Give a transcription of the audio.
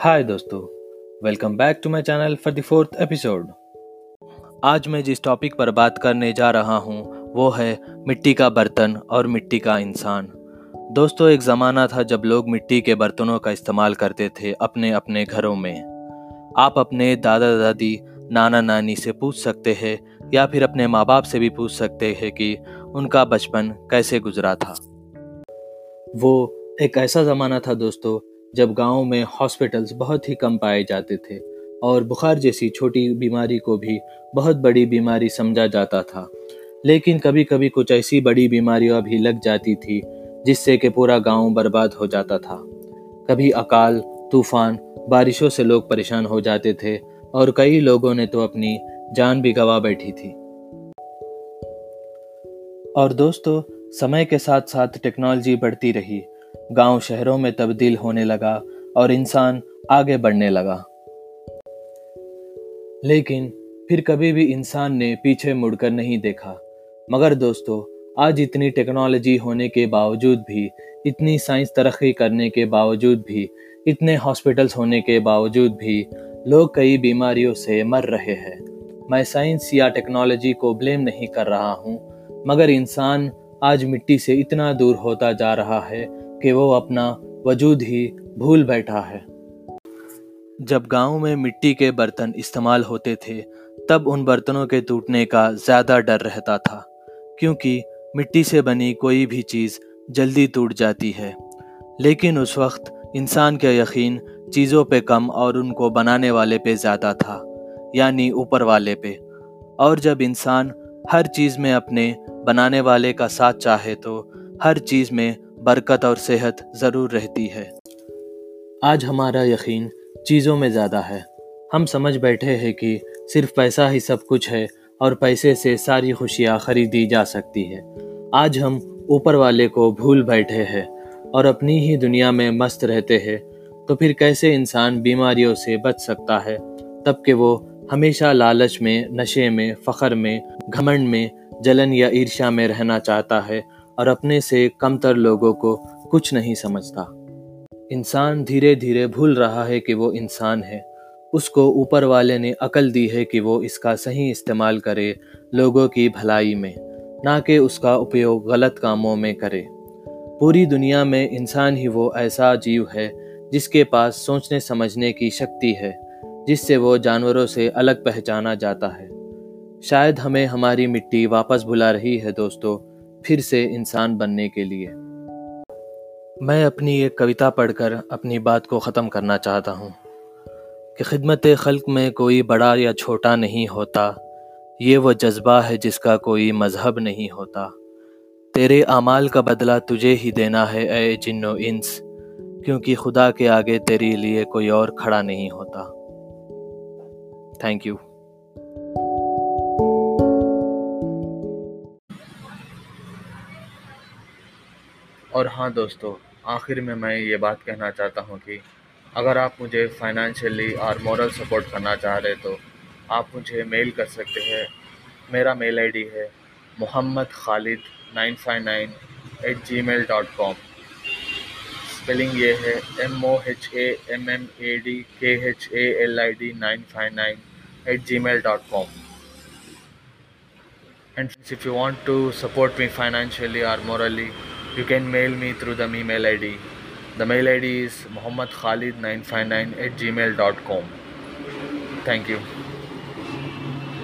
हाय दोस्तों. Welcome back to my channel for the fourth episode आज मैं जिस टॉपिक पर बात करने जा रहा हूँ, वो है मिट्टी का बर्तन और मिट्टी का इंसान. दोस्तों, एक ज़माना था जब लोग मिट्टी के बर्तनों का इस्तेमाल करते थे अपने अपने घरों में. आप अपने दादा दादी नाना नानी से पूछ सकते हैं, या फिर अपने माँ बाप से भी पूछ सकते हैं कि उनका बचपन कैसे गुजरा था. वो एक ऐसा ज़माना था, दोस्तों जब गाँव में हॉस्पिटल्स बहुत ही कम पाए जाते थे और बुखार जैसी छोटी बीमारी को भी बहुत बड़ी बीमारी समझा जाता था। लेकिन कभी कभी कुछ ऐसी बड़ी बीमारियाँ भी लग जाती थी, जिससे कि पूरा गाँव बर्बाद हो जाता था। कभी अकाल, तूफ़ान, बारिशों से लोग परेशान हो जाते थे और कई लोगों ने तो अपनी जान भी गवा बैठी थी। और दोस्तों, समय के साथ साथ टेक्नोलॉजी बढ़ती रही। गाँव शहरों में तब्दील होने लगा और इंसान आगे बढ़ने लगा। लेकिन फिर कभी भी इंसान ने पीछे मुड़कर नहीं देखा। मगर दोस्तों, आज इतनी टेक्नोलॉजी होने के बावजूद भी, इतनी साइंस तरक्की करने के बावजूद भी, इतने हॉस्पिटल्स होने के बावजूद भी, लोग कई बीमारियों से मर रहे हैं। मैं साइंस या टेक्नोलॉजी को ब्लेम नहीं कर रहा हूँ, मगर इंसान आज मिट्टी से इतना दूर होता जा रहा है कि वो अपना वजूद ही भूल बैठा है। जब गाँव में मिट्टी के बर्तन इस्तेमाल होते थे, तब उन बर्तनों के टूटने का ज़्यादा डर रहता था, क्योंकि मिट्टी से बनी कोई भी चीज़ जल्दी टूट जाती है। लेकिन उस वक्त इंसान का यकीन चीज़ों पे कम और उनको बनाने वाले पे ज़्यादा था, यानी ऊपर वाले पे। और जब इंसान हर चीज़ में अपने बनाने वाले का साथ चाहे तो हर चीज़ में बरकत और सेहत ज़रूर रहती है। आज हमारा यकीन चीज़ों में ज़्यादा है। हम समझ बैठे हैं कि सिर्फ़ पैसा ही सब कुछ है और पैसे से सारी खुशियाँ खरीदी जा सकती है। आज हम ऊपर वाले को भूल बैठे हैं और अपनी ही दुनिया में मस्त रहते हैं। तो फिर कैसे इंसान बीमारियों से बच सकता है? तब कि वो हमेशा लालच में, नशे में, फ़खर में, घमंड में, जलन या ईर्ष्या में रहना चाहता है और अपने से कमतर लोगों को कुछ नहीं समझता। इंसान धीरे धीरे भूल रहा है कि वो इंसान है। उसको ऊपर वाले ने अकल दी है कि वो इसका सही इस्तेमाल करे लोगों की भलाई में, ना कि उसका उपयोग गलत कामों में करे। पूरी दुनिया में इंसान ही वो ऐसा जीव है जिसके पास सोचने समझने की शक्ति है, जिससे वो जानवरों से अलग पहचाना जाता है। शायद हमें हमारी मिट्टी वापस बुला रही है दोस्तों फिर से इंसान बनने के लिए। मैं अपनी एक कविता पढ़कर अपनी बात को ख़त्म करना चाहता हूँ कि खिदमत खल्क में कोई बड़ा या छोटा नहीं होता। ये वो जज्बा है जिसका कोई मज़हब नहीं होता। तेरे अमाल का बदला तुझे ही देना है ए जिन्नो इंस, क्योंकि खुदा के आगे तेरे लिए कोई और खड़ा नहीं होता। थैंक यू और हाँ दोस्तों, आखिर में मैं ये बात कहना चाहता हूँ कि अगर आप मुझे फाइनेंशियली और मॉरल सपोर्ट करना चाह रहे तो आप मुझे मेल कर सकते हैं। मेरा मेल आईडी है Mohammed Khalid nine five nine eight Gmail dot com. Spelling ये है M O H A M M A D K H A L I D nine five nine eight Gmail dot com. And if you want to support me financially or morally you can mail me through the email id the mail id is muhammadkhalid959 at gmail.com thank you